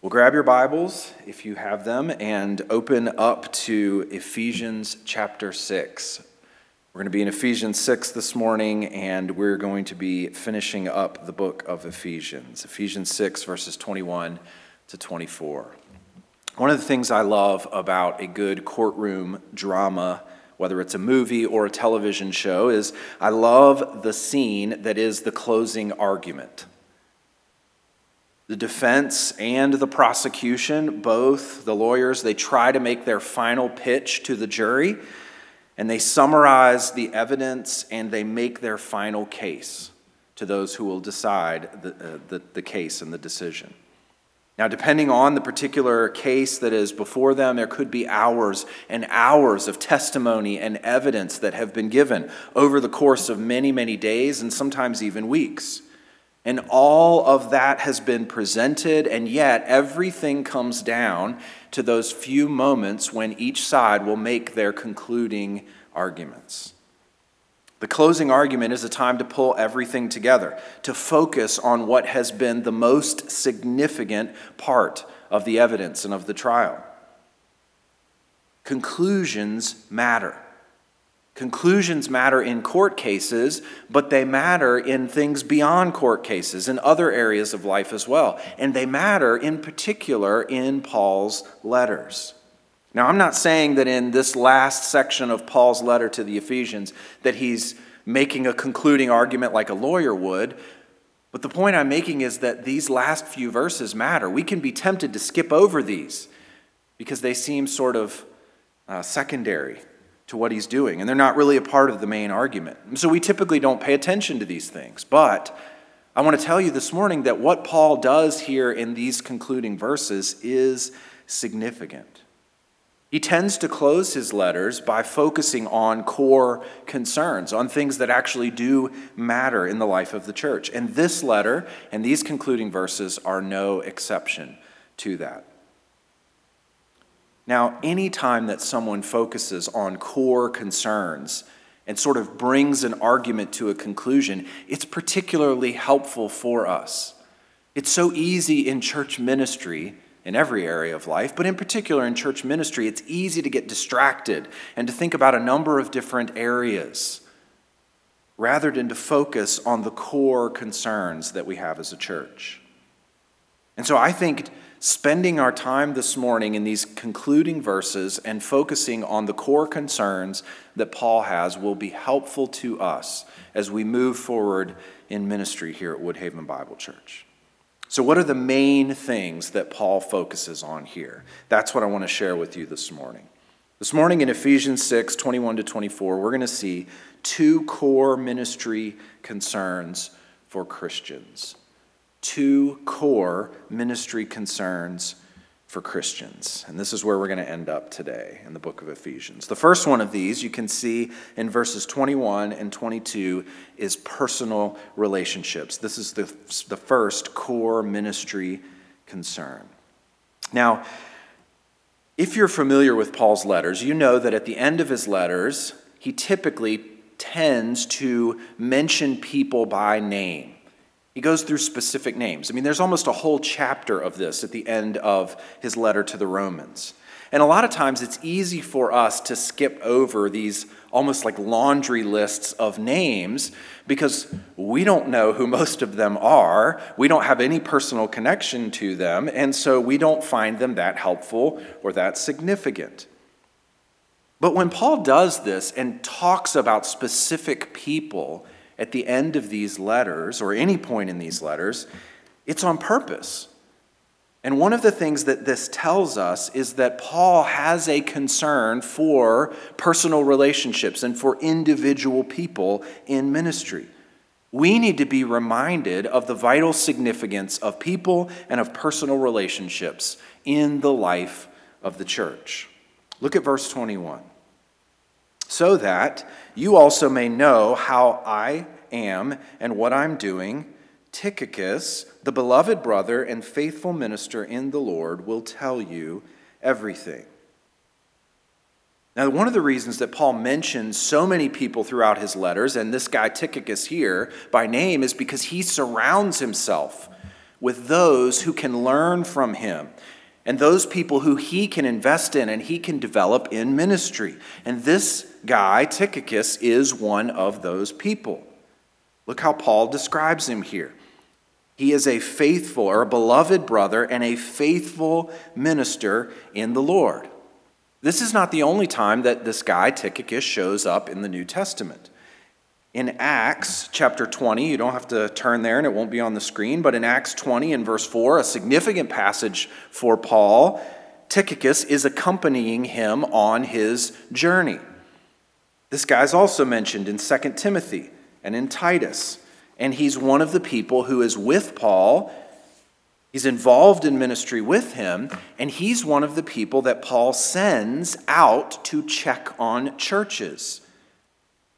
Well, grab your Bibles if you have them and open up to Ephesians chapter 6. We're going to be in Ephesians 6 this morning, and we're going to be finishing up the book of Ephesians. Ephesians 6, verses 21 to 24. One of the things I love about a good courtroom drama, whether it's a movie or a television show, is I love the scene that is the closing argument. The defense and the prosecution, both the lawyers, they try to make their final pitch to the jury and they summarize the evidence and they make their final case to those who will decide the, uh, the, the case and the decision. Now, depending on the particular case that is before them, there could be hours and hours of testimony and evidence that have been given over the course of many, many days and sometimes even weeks. And all of that has been presented, and yet everything comes down to those few moments when each side will make their concluding arguments. The closing argument is a time to pull everything together, to focus on what has been the most significant part of the evidence and of the trial. Conclusions matter. Conclusions matter in court cases, but they matter in things beyond court cases, in other areas of life as well. And they matter in particular in Paul's letters. Now, I'm not saying that in this last section of Paul's letter to the Ephesians that he's making a concluding argument like a lawyer would, but the point I'm making is that these last few verses matter. We can be tempted to skip over these because they seem sort of uh, secondary to what he's doing, and they're not really a part of the main argument. So we typically don't pay attention to these things. But I want to tell you this morning that what Paul does here in these concluding verses is significant. He tends to close his letters by focusing on core concerns, on things that actually do matter in the life of the church. And this letter and these concluding verses are no exception to that. Now, anytime that someone focuses on core concerns and sort of brings an argument to a conclusion, it's particularly helpful for us. It's so easy in church ministry, in every area of life, but in particular in church ministry, it's easy to get distracted and to think about a number of different areas rather than to focus on the core concerns that we have as a church. And so I think spending our time this morning in these concluding verses and focusing on the core concerns that Paul has will be helpful to us as we move forward in ministry here at Woodhaven Bible Church. So, what are the main things that Paul focuses on here? That's what I want to share with you this morning. This morning in Ephesians 6 21 to 24, we're going to see two core ministry concerns for Christians two core ministry concerns for Christians. And this is where we're going to end up today in the book of Ephesians. The first one of these, you can see in verses 21 and 22, is personal relationships. This is the, the first core ministry concern. Now, if you're familiar with Paul's letters, you know that at the end of his letters, he typically tends to mention people by name. He goes through specific names. I mean, there's almost a whole chapter of this at the end of his letter to the Romans. And a lot of times it's easy for us to skip over these almost like laundry lists of names because we don't know who most of them are. We don't have any personal connection to them, and so we don't find them that helpful or that significant. But when Paul does this and talks about specific people, at the end of these letters, or any point in these letters, it's on purpose. And one of the things that this tells us is that Paul has a concern for personal relationships and for individual people in ministry. We need to be reminded of the vital significance of people and of personal relationships in the life of the church. Look at verse 21 so that you also may know how I am and what I'm doing. Tychicus, the beloved brother and faithful minister in the Lord, will tell you everything. Now, one of the reasons that Paul mentions so many people throughout his letters, and this guy Tychicus here by name, is because he surrounds himself with those who can learn from him and those people who he can invest in and he can develop in ministry. And this guy, Tychicus, is one of those people. Look how Paul describes him here. He is a faithful or a beloved brother and a faithful minister in the Lord. This is not the only time that this guy, Tychicus, shows up in the New Testament. In Acts chapter 20, you don't have to turn there and it won't be on the screen, but in Acts 20 and verse 4, a significant passage for Paul, Tychicus is accompanying him on his journey. This guy's also mentioned in 2 Timothy and in Titus, and he's one of the people who is with Paul. He's involved in ministry with him, and he's one of the people that Paul sends out to check on churches.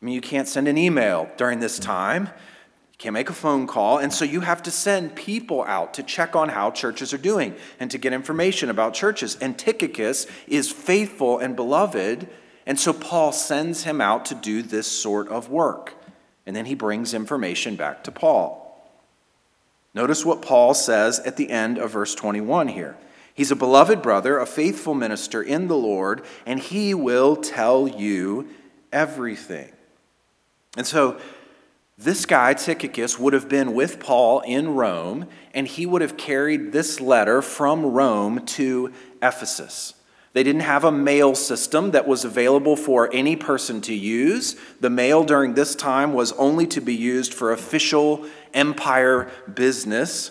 I mean, you can't send an email during this time. You can't make a phone call. And so you have to send people out to check on how churches are doing and to get information about churches. And Tychicus is faithful and beloved. And so Paul sends him out to do this sort of work. And then he brings information back to Paul. Notice what Paul says at the end of verse 21 here. He's a beloved brother, a faithful minister in the Lord, and he will tell you everything. And so this guy, Tychicus, would have been with Paul in Rome, and he would have carried this letter from Rome to Ephesus. They didn't have a mail system that was available for any person to use. The mail during this time was only to be used for official empire business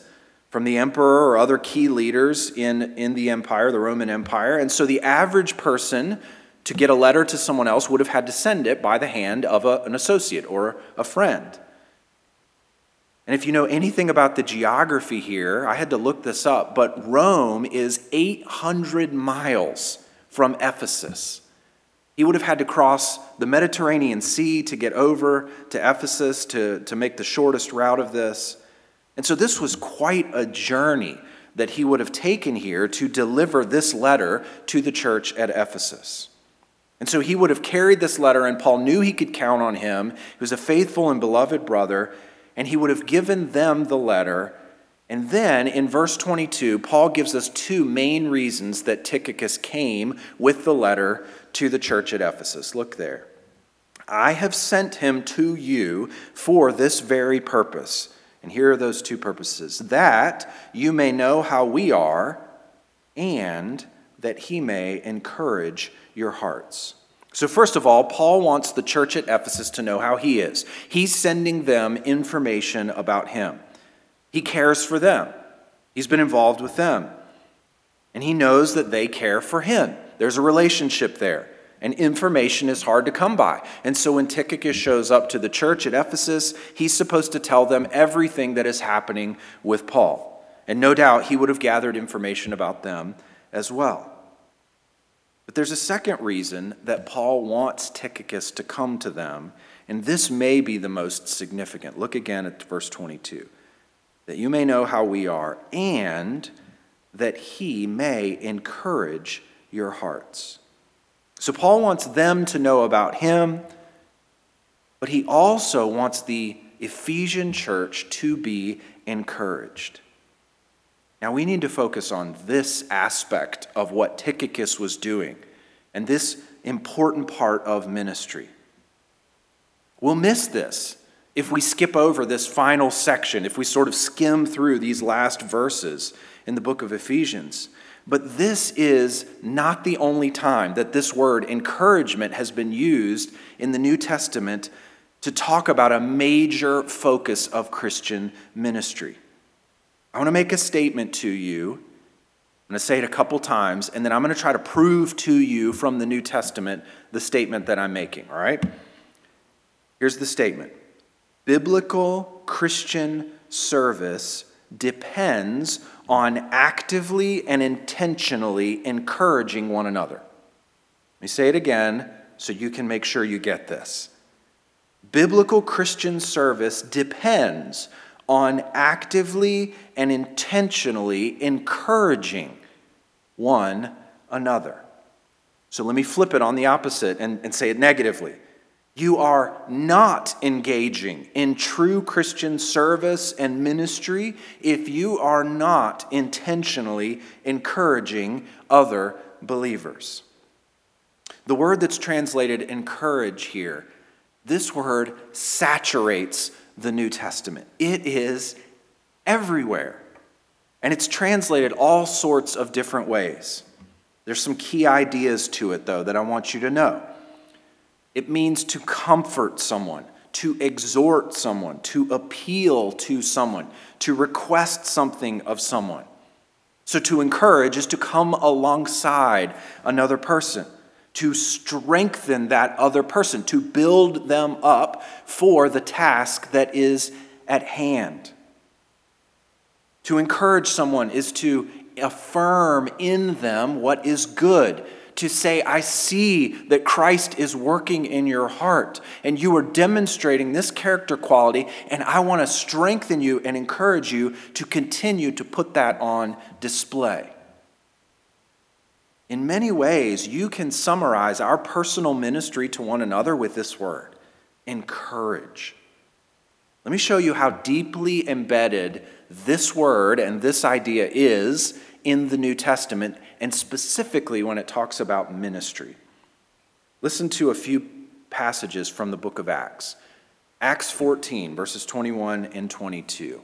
from the emperor or other key leaders in, in the empire, the Roman Empire. And so the average person to get a letter to someone else would have had to send it by the hand of a, an associate or a friend. And if you know anything about the geography here, I had to look this up, but Rome is 800 miles from Ephesus. He would have had to cross the Mediterranean Sea to get over to Ephesus to, to make the shortest route of this. And so this was quite a journey that he would have taken here to deliver this letter to the church at Ephesus. And so he would have carried this letter, and Paul knew he could count on him. He was a faithful and beloved brother, and he would have given them the letter. And then in verse 22, Paul gives us two main reasons that Tychicus came with the letter to the church at Ephesus. Look there. I have sent him to you for this very purpose. And here are those two purposes that you may know how we are, and that he may encourage your hearts. So, first of all, Paul wants the church at Ephesus to know how he is. He's sending them information about him. He cares for them, he's been involved with them, and he knows that they care for him. There's a relationship there. And information is hard to come by. And so when Tychicus shows up to the church at Ephesus, he's supposed to tell them everything that is happening with Paul. And no doubt he would have gathered information about them as well. But there's a second reason that Paul wants Tychicus to come to them, and this may be the most significant. Look again at verse 22 that you may know how we are, and that he may encourage your hearts. So, Paul wants them to know about him, but he also wants the Ephesian church to be encouraged. Now, we need to focus on this aspect of what Tychicus was doing and this important part of ministry. We'll miss this if we skip over this final section, if we sort of skim through these last verses in the book of Ephesians. But this is not the only time that this word encouragement has been used in the New Testament to talk about a major focus of Christian ministry. I want to make a statement to you. I'm going to say it a couple times, and then I'm going to try to prove to you from the New Testament the statement that I'm making, all right? Here's the statement Biblical Christian service depends on actively and intentionally encouraging one another. Let me say it again so you can make sure you get this. Biblical Christian service depends on actively and intentionally encouraging one another. So let me flip it on the opposite and, and say it negatively. You are not engaging in true Christian service and ministry if you are not intentionally encouraging other believers. The word that's translated encourage here, this word saturates the New Testament. It is everywhere. And it's translated all sorts of different ways. There's some key ideas to it, though, that I want you to know. It means to comfort someone, to exhort someone, to appeal to someone, to request something of someone. So, to encourage is to come alongside another person, to strengthen that other person, to build them up for the task that is at hand. To encourage someone is to affirm in them what is good. To say, I see that Christ is working in your heart, and you are demonstrating this character quality, and I want to strengthen you and encourage you to continue to put that on display. In many ways, you can summarize our personal ministry to one another with this word encourage. Let me show you how deeply embedded this word and this idea is in the New Testament, and specifically when it talks about ministry. Listen to a few passages from the book of Acts. Acts 14, verses 21 and 22.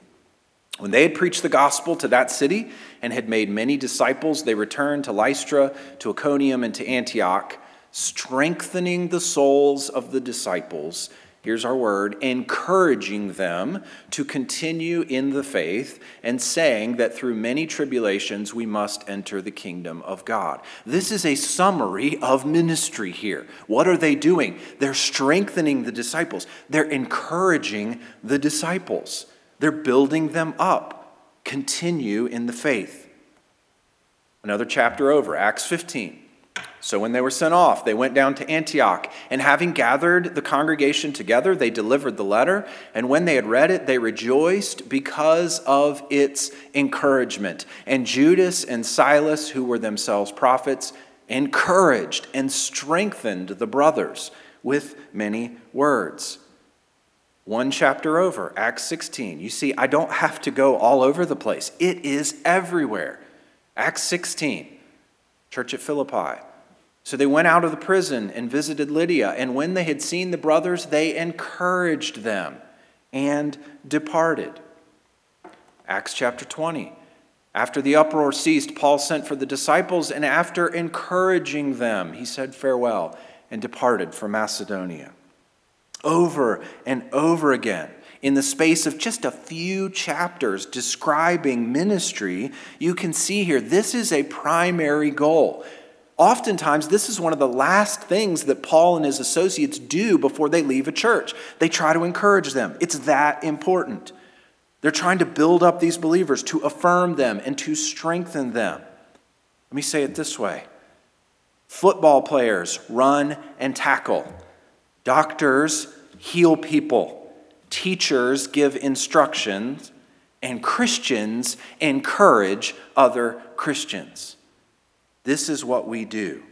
When they had preached the gospel to that city and had made many disciples, they returned to Lystra, to Iconium, and to Antioch, strengthening the souls of the disciples here's our word, encouraging them to continue in the faith and saying that through many tribulations we must enter the kingdom of God. This is a summary of ministry here. What are they doing? They're strengthening the disciples, they're encouraging the disciples, they're building them up. Continue in the faith. Another chapter over, Acts 15. So when they were sent off, they went down to Antioch, and having gathered the congregation together, they delivered the letter. And when they had read it, they rejoiced because of its encouragement. And Judas and Silas, who were themselves prophets, encouraged and strengthened the brothers with many words. One chapter over, Acts 16. You see, I don't have to go all over the place, it is everywhere. Acts 16, church at Philippi. So they went out of the prison and visited Lydia, and when they had seen the brothers, they encouraged them and departed. Acts chapter 20. After the uproar ceased, Paul sent for the disciples, and after encouraging them, he said farewell and departed for Macedonia. Over and over again, in the space of just a few chapters describing ministry, you can see here this is a primary goal Oftentimes, this is one of the last things that Paul and his associates do before they leave a church. They try to encourage them. It's that important. They're trying to build up these believers, to affirm them, and to strengthen them. Let me say it this way football players run and tackle, doctors heal people, teachers give instructions, and Christians encourage other Christians. This is what we do.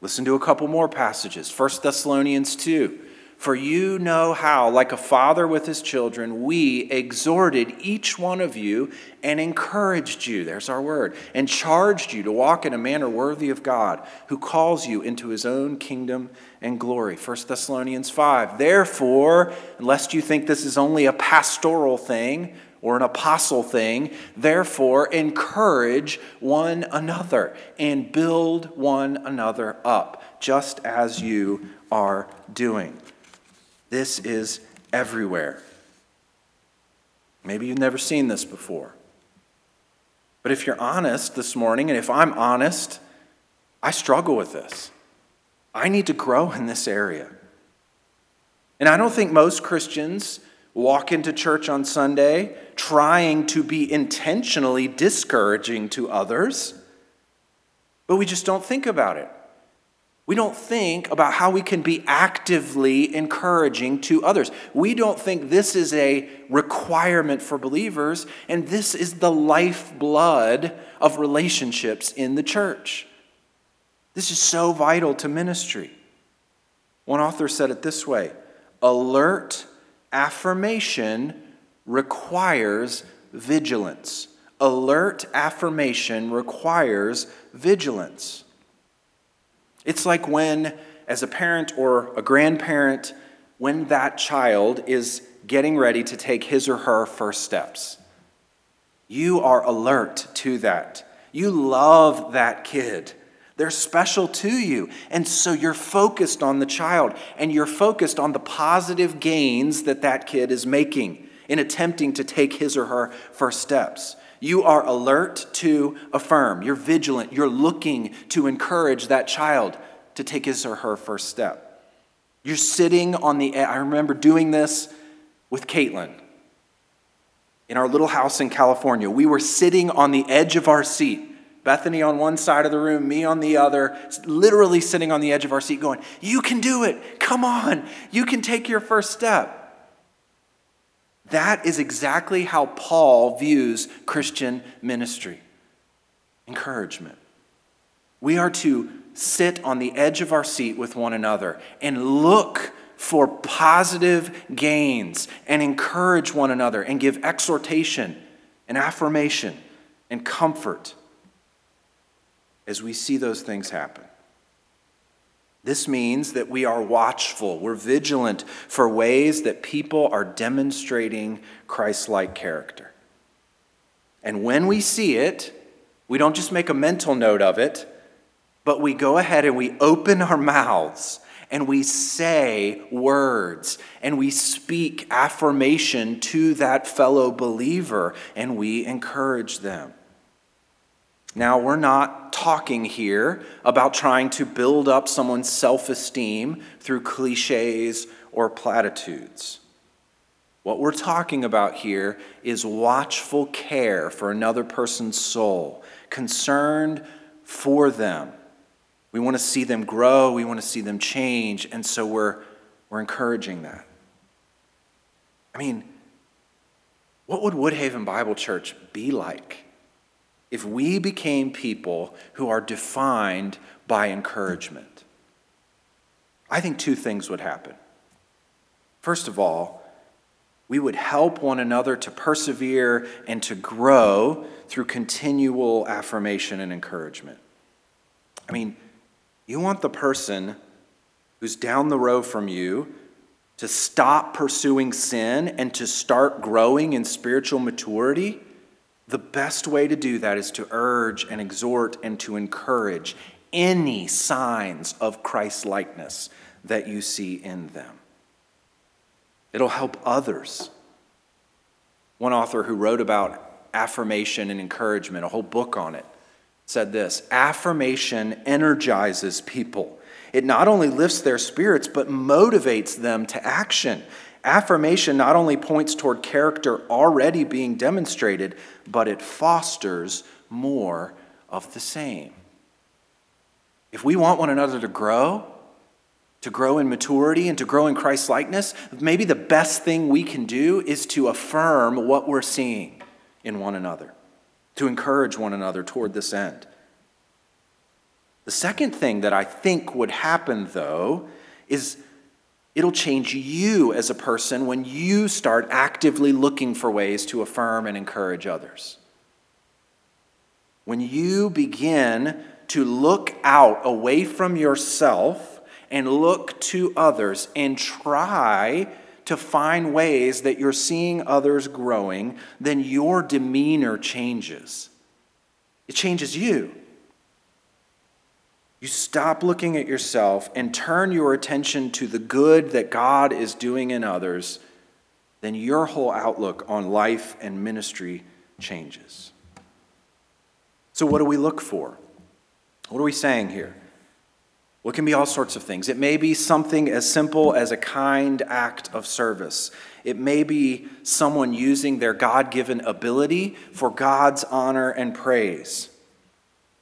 Listen to a couple more passages. 1 Thessalonians 2. For you know how, like a father with his children, we exhorted each one of you and encouraged you, there's our word, and charged you to walk in a manner worthy of God, who calls you into his own kingdom and glory. 1 Thessalonians 5. Therefore, lest you think this is only a pastoral thing, or an apostle thing. Therefore, encourage one another and build one another up, just as you are doing. This is everywhere. Maybe you've never seen this before. But if you're honest this morning, and if I'm honest, I struggle with this. I need to grow in this area. And I don't think most Christians walk into church on Sunday trying to be intentionally discouraging to others, but we just don't think about it. We don't think about how we can be actively encouraging to others. We don't think this is a requirement for believers, and this is the lifeblood of relationships in the church. This is so vital to ministry. One author said it this way alert affirmation requires vigilance. Alert affirmation requires vigilance. It's like when, as a parent or a grandparent, when that child is getting ready to take his or her first steps. You are alert to that. You love that kid. They're special to you. And so you're focused on the child and you're focused on the positive gains that that kid is making in attempting to take his or her first steps. You are alert to affirm. You're vigilant. You're looking to encourage that child to take his or her first step. You're sitting on the, I remember doing this with Caitlin in our little house in California. We were sitting on the edge of our seat. Bethany on one side of the room, me on the other, literally sitting on the edge of our seat, going, You can do it. Come on. You can take your first step. That is exactly how Paul views Christian ministry encouragement. We are to sit on the edge of our seat with one another and look for positive gains and encourage one another and give exhortation and affirmation and comfort as we see those things happen. This means that we are watchful, we're vigilant for ways that people are demonstrating Christ like character. And when we see it, we don't just make a mental note of it, but we go ahead and we open our mouths and we say words and we speak affirmation to that fellow believer and we encourage them. Now, we're not talking here about trying to build up someone's self esteem through cliches or platitudes. What we're talking about here is watchful care for another person's soul, concerned for them. We want to see them grow, we want to see them change, and so we're, we're encouraging that. I mean, what would Woodhaven Bible Church be like if we became people who are defined by encouragement? I think two things would happen. First of all, we would help one another to persevere and to grow through continual affirmation and encouragement. I mean, you want the person who's down the row from you to stop pursuing sin and to start growing in spiritual maturity? The best way to do that is to urge and exhort and to encourage any signs of Christ likeness that you see in them. It'll help others. One author who wrote about affirmation and encouragement, a whole book on it, said this Affirmation energizes people. It not only lifts their spirits, but motivates them to action. Affirmation not only points toward character already being demonstrated, but it fosters more of the same. If we want one another to grow, to grow in maturity and to grow in Christ likeness, maybe the best thing we can do is to affirm what we're seeing in one another, to encourage one another toward this end. The second thing that I think would happen, though, is it'll change you as a person when you start actively looking for ways to affirm and encourage others. When you begin to look out away from yourself and look to others and try to find ways that you're seeing others growing, then your demeanor changes. It changes you. You stop looking at yourself and turn your attention to the good that God is doing in others, then your whole outlook on life and ministry changes. So, what do we look for? What are we saying here? Well, it can be all sorts of things. It may be something as simple as a kind act of service. It may be someone using their God given ability for God's honor and praise.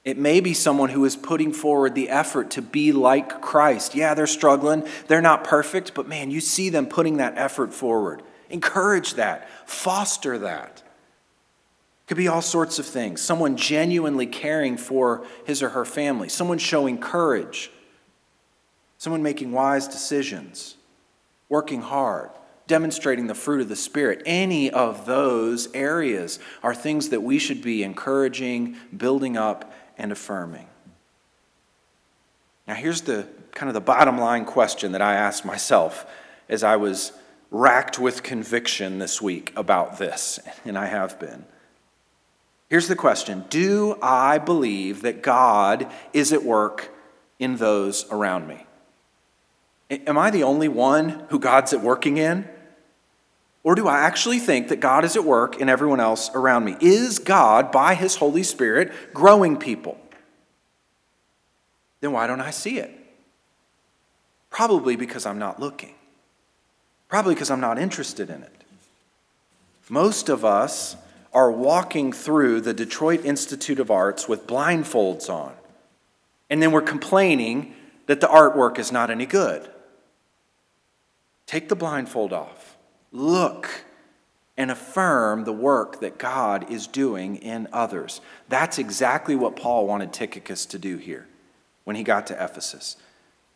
It may be someone who is putting forward the effort to be like Christ. Yeah, they're struggling, they're not perfect, but man, you see them putting that effort forward. Encourage that, foster that. Could be all sorts of things. Someone genuinely caring for his or her family, someone showing courage someone making wise decisions, working hard, demonstrating the fruit of the Spirit. Any of those areas are things that we should be encouraging, building up, and affirming. Now, here's the kind of the bottom line question that I asked myself as I was racked with conviction this week about this, and I have been. Here's the question Do I believe that God is at work in those around me? Am I the only one who God's at working in? Or do I actually think that God is at work in everyone else around me? Is God, by His Holy Spirit, growing people? Then why don't I see it? Probably because I'm not looking. Probably because I'm not interested in it. Most of us are walking through the Detroit Institute of Arts with blindfolds on, and then we're complaining that the artwork is not any good. Take the blindfold off, look, and affirm the work that God is doing in others. That's exactly what Paul wanted Tychicus to do here when he got to Ephesus.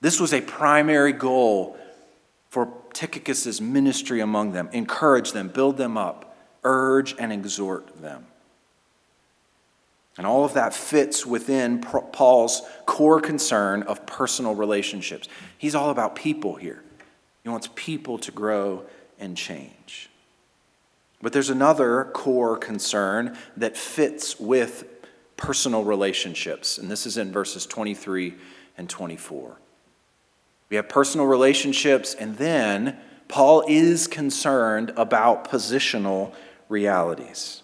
This was a primary goal for Tychicus' ministry among them encourage them, build them up, urge and exhort them. And all of that fits within Paul's core concern of personal relationships. He's all about people here. He wants people to grow and change. But there's another core concern that fits with personal relationships, and this is in verses 23 and 24. We have personal relationships, and then Paul is concerned about positional realities.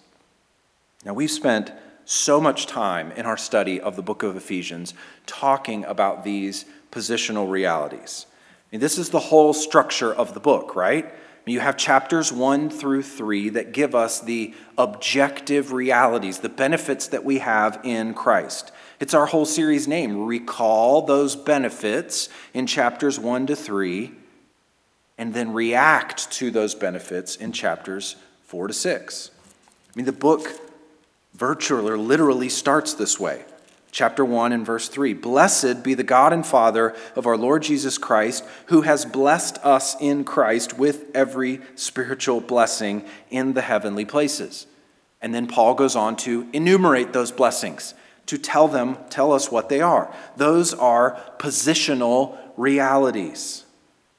Now, we've spent so much time in our study of the book of Ephesians talking about these positional realities. I mean, this is the whole structure of the book, right? You have chapters one through three that give us the objective realities, the benefits that we have in Christ. It's our whole series name. Recall those benefits in chapters 1 to 3, and then react to those benefits in chapters 4 to 6. I mean, the book virtually or literally starts this way. Chapter 1 and verse 3 Blessed be the God and Father of our Lord Jesus Christ, who has blessed us in Christ with every spiritual blessing in the heavenly places. And then Paul goes on to enumerate those blessings to tell them, tell us what they are. Those are positional realities.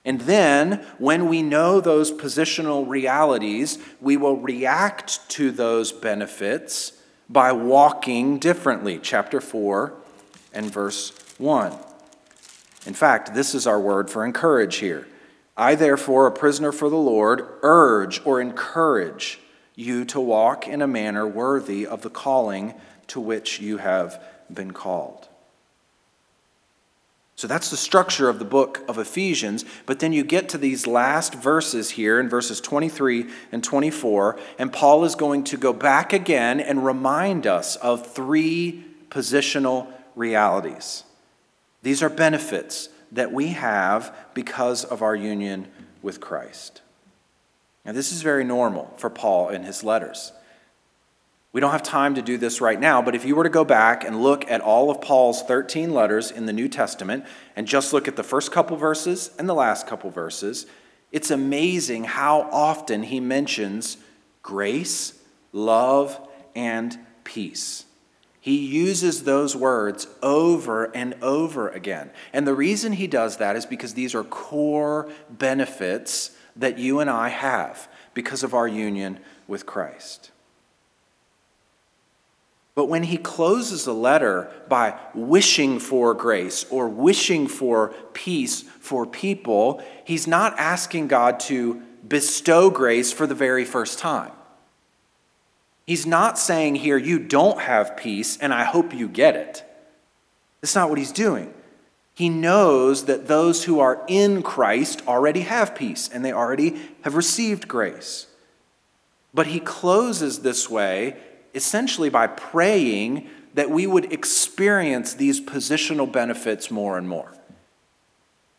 And then, when we know those positional realities, we will react to those benefits by walking differently. Chapter 4 and verse 1. In fact, this is our word for encourage here. I, therefore, a prisoner for the Lord, urge or encourage you to walk in a manner worthy of the calling to which you have been called. So that's the structure of the book of Ephesians. But then you get to these last verses here in verses 23 and 24, and Paul is going to go back again and remind us of three positional realities. These are benefits that we have because of our union with Christ. Now, this is very normal for Paul in his letters. We don't have time to do this right now, but if you were to go back and look at all of Paul's 13 letters in the New Testament and just look at the first couple verses and the last couple verses, it's amazing how often he mentions grace, love, and peace. He uses those words over and over again. And the reason he does that is because these are core benefits that you and I have because of our union with Christ. But when he closes a letter by wishing for grace or wishing for peace for people, he's not asking God to bestow grace for the very first time. He's not saying here, you don't have peace and I hope you get it. That's not what he's doing. He knows that those who are in Christ already have peace and they already have received grace. But he closes this way essentially by praying that we would experience these positional benefits more and more.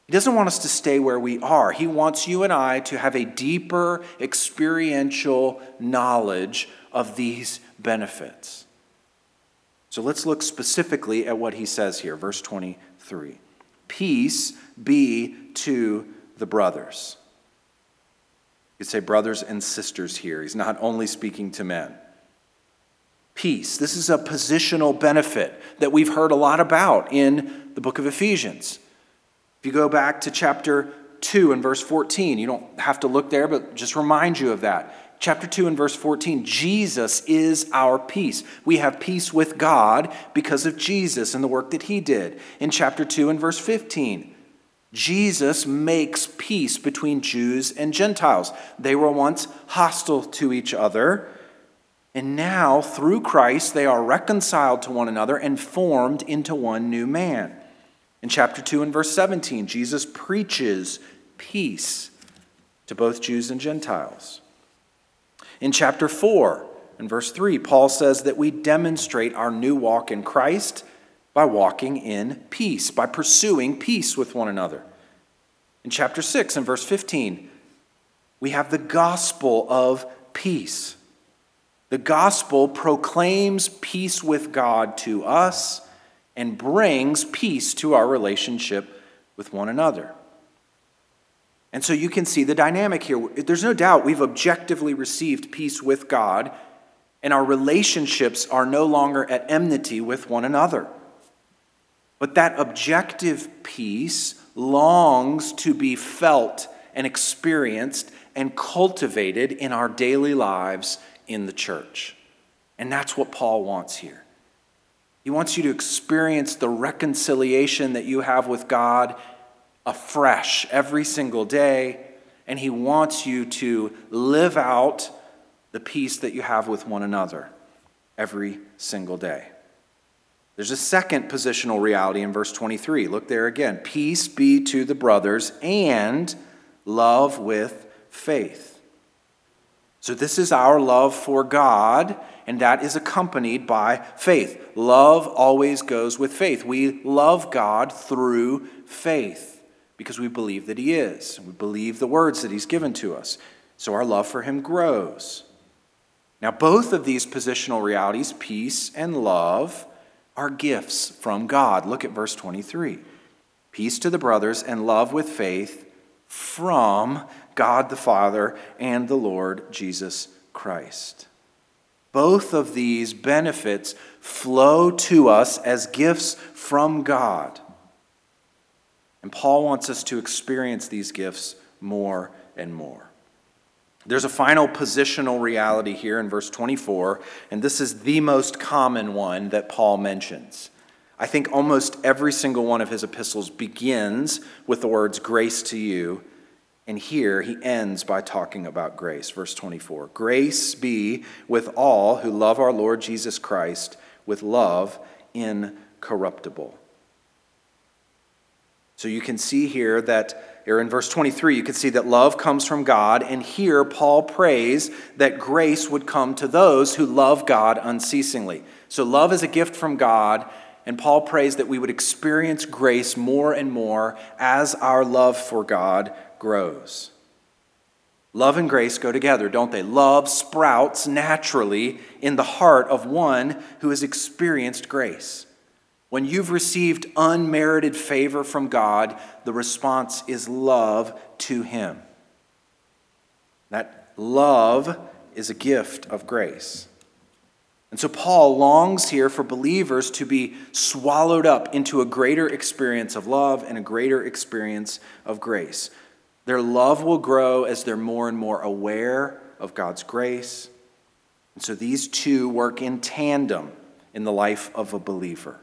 He doesn't want us to stay where we are. He wants you and I to have a deeper experiential knowledge of these benefits. So let's look specifically at what he says here, verse 23. Peace be to the brothers. You could say brothers and sisters here. He's not only speaking to men. Peace. This is a positional benefit that we've heard a lot about in the book of Ephesians. If you go back to chapter 2 and verse 14, you don't have to look there, but just remind you of that. Chapter 2 and verse 14, Jesus is our peace. We have peace with God because of Jesus and the work that he did. In chapter 2 and verse 15, Jesus makes peace between Jews and Gentiles. They were once hostile to each other, and now through Christ they are reconciled to one another and formed into one new man. In chapter 2 and verse 17, Jesus preaches peace to both Jews and Gentiles. In chapter 4 and verse 3, Paul says that we demonstrate our new walk in Christ by walking in peace, by pursuing peace with one another. In chapter 6 and verse 15, we have the gospel of peace. The gospel proclaims peace with God to us and brings peace to our relationship with one another. And so you can see the dynamic here. There's no doubt we've objectively received peace with God, and our relationships are no longer at enmity with one another. But that objective peace longs to be felt and experienced and cultivated in our daily lives in the church. And that's what Paul wants here. He wants you to experience the reconciliation that you have with God afresh every single day. And He wants you to live out the peace that you have with one another every single day. There's a second positional reality in verse 23. Look there again. Peace be to the brothers and love with faith. So, this is our love for God, and that is accompanied by faith. Love always goes with faith. We love God through faith because we believe that He is. We believe the words that He's given to us. So, our love for Him grows. Now, both of these positional realities, peace and love, are gifts from God. Look at verse 23. Peace to the brothers and love with faith from God the Father and the Lord Jesus Christ. Both of these benefits flow to us as gifts from God. And Paul wants us to experience these gifts more and more. There's a final positional reality here in verse 24, and this is the most common one that Paul mentions. I think almost every single one of his epistles begins with the words grace to you, and here he ends by talking about grace. Verse 24 Grace be with all who love our Lord Jesus Christ with love incorruptible. So you can see here that, or in verse 23, you can see that love comes from God. And here Paul prays that grace would come to those who love God unceasingly. So love is a gift from God. And Paul prays that we would experience grace more and more as our love for God grows. Love and grace go together, don't they? Love sprouts naturally in the heart of one who has experienced grace. When you've received unmerited favor from God, the response is love to Him. That love is a gift of grace. And so Paul longs here for believers to be swallowed up into a greater experience of love and a greater experience of grace. Their love will grow as they're more and more aware of God's grace. And so these two work in tandem in the life of a believer.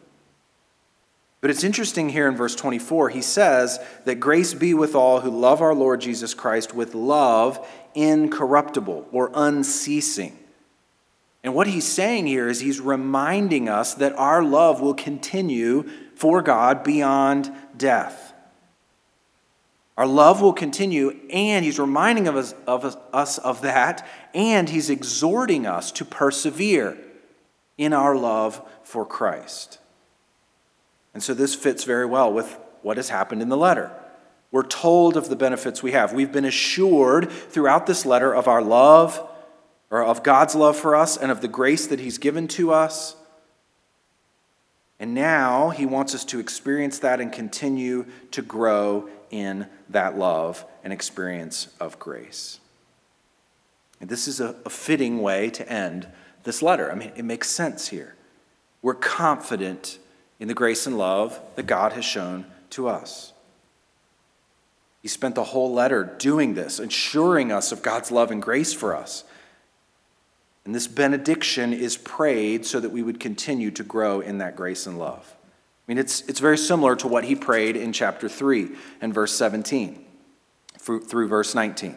But it's interesting here in verse 24, he says that grace be with all who love our Lord Jesus Christ with love incorruptible or unceasing. And what he's saying here is he's reminding us that our love will continue for God beyond death. Our love will continue, and he's reminding of us, of us of that, and he's exhorting us to persevere in our love for Christ. And so this fits very well with what has happened in the letter. We're told of the benefits we have. We've been assured throughout this letter of our love, or of God's love for us, and of the grace that He's given to us. And now he wants us to experience that and continue to grow in that love and experience of grace. And this is a, a fitting way to end this letter. I mean, it makes sense here. We're confident in the grace and love that God has shown to us. He spent the whole letter doing this, ensuring us of God's love and grace for us. And this benediction is prayed so that we would continue to grow in that grace and love. I mean, it's, it's very similar to what he prayed in chapter 3 and verse 17 through verse 19.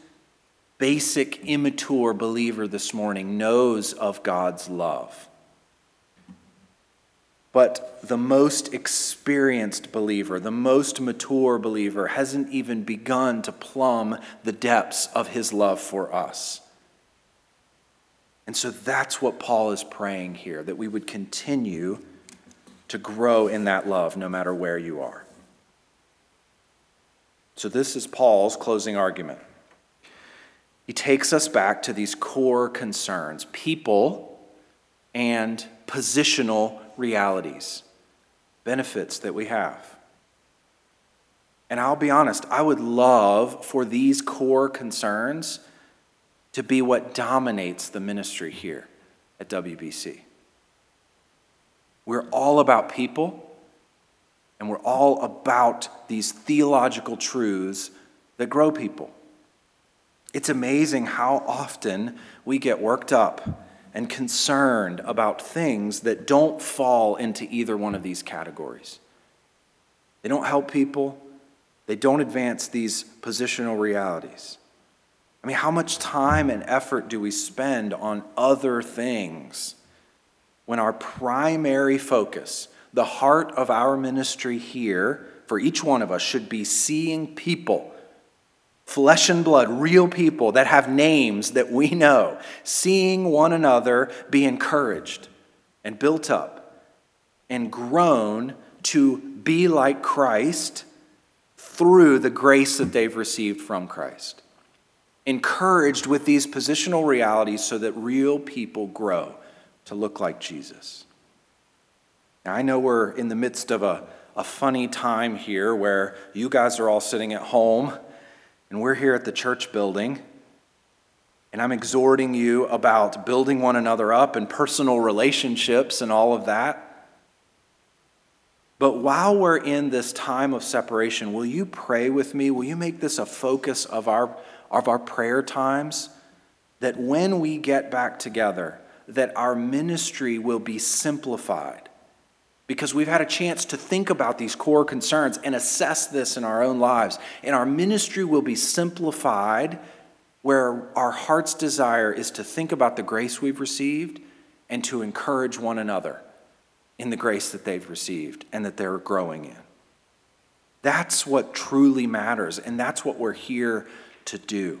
basic, immature believer this morning knows of God's love. But the most experienced believer, the most mature believer, hasn't even begun to plumb the depths of his love for us. And so that's what Paul is praying here that we would continue to grow in that love no matter where you are. So, this is Paul's closing argument. He takes us back to these core concerns people and positional realities, benefits that we have. And I'll be honest, I would love for these core concerns to be what dominates the ministry here at WBC. We're all about people, and we're all about these theological truths that grow people. It's amazing how often we get worked up and concerned about things that don't fall into either one of these categories. They don't help people, they don't advance these positional realities. I mean, how much time and effort do we spend on other things when our primary focus, the heart of our ministry here for each one of us, should be seeing people flesh and blood, real people that have names that we know, seeing one another be encouraged and built up and grown to be like Christ through the grace that they've received from Christ. Encouraged with these positional realities so that real people grow to look like Jesus. Now, I know we're in the midst of a, a funny time here where you guys are all sitting at home and we're here at the church building, and I'm exhorting you about building one another up and personal relationships and all of that. But while we're in this time of separation, will you pray with me? Will you make this a focus of our, of our prayer times? That when we get back together, that our ministry will be simplified because we've had a chance to think about these core concerns and assess this in our own lives. And our ministry will be simplified where our heart's desire is to think about the grace we've received and to encourage one another in the grace that they've received and that they're growing in. That's what truly matters, and that's what we're here to do.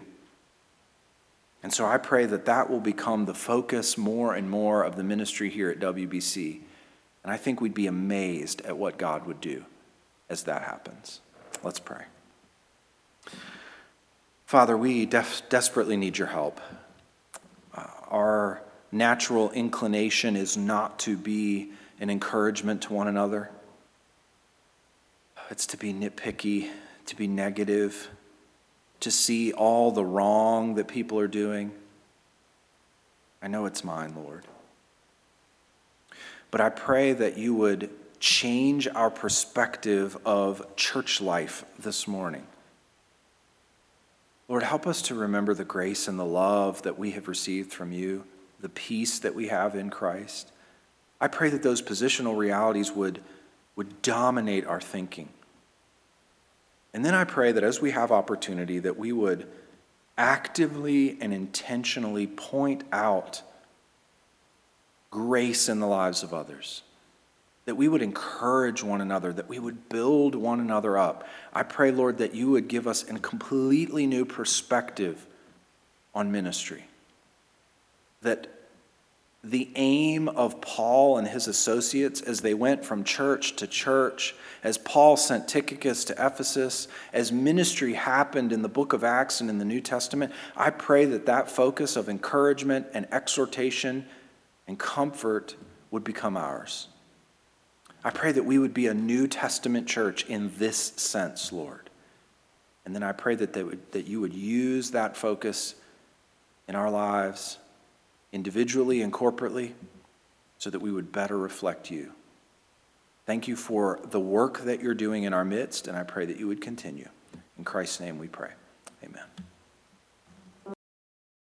And so I pray that that will become the focus more and more of the ministry here at WBC and I think we'd be amazed at what God would do as that happens. Let's pray. Father, we def- desperately need your help. Uh, our natural inclination is not to be an encouragement to one another, it's to be nitpicky, to be negative, to see all the wrong that people are doing. I know it's mine, Lord. But I pray that you would change our perspective of church life this morning. Lord, help us to remember the grace and the love that we have received from you, the peace that we have in Christ. I pray that those positional realities would, would dominate our thinking. And then I pray that as we have opportunity, that we would actively and intentionally point out grace in the lives of others. that we would encourage one another, that we would build one another up. I pray, Lord, that you would give us a completely new perspective on ministry. That the aim of Paul and his associates as they went from church to church, as Paul sent Tychicus to Ephesus, as ministry happened in the book of Acts and in the New Testament, I pray that that focus of encouragement and exhortation and comfort would become ours. I pray that we would be a New Testament church in this sense, Lord. And then I pray that, would, that you would use that focus in our lives individually and corporately, so that we would better reflect you. Thank you for the work that you're doing in our midst, and I pray that you would continue. In Christ's name we pray. Amen.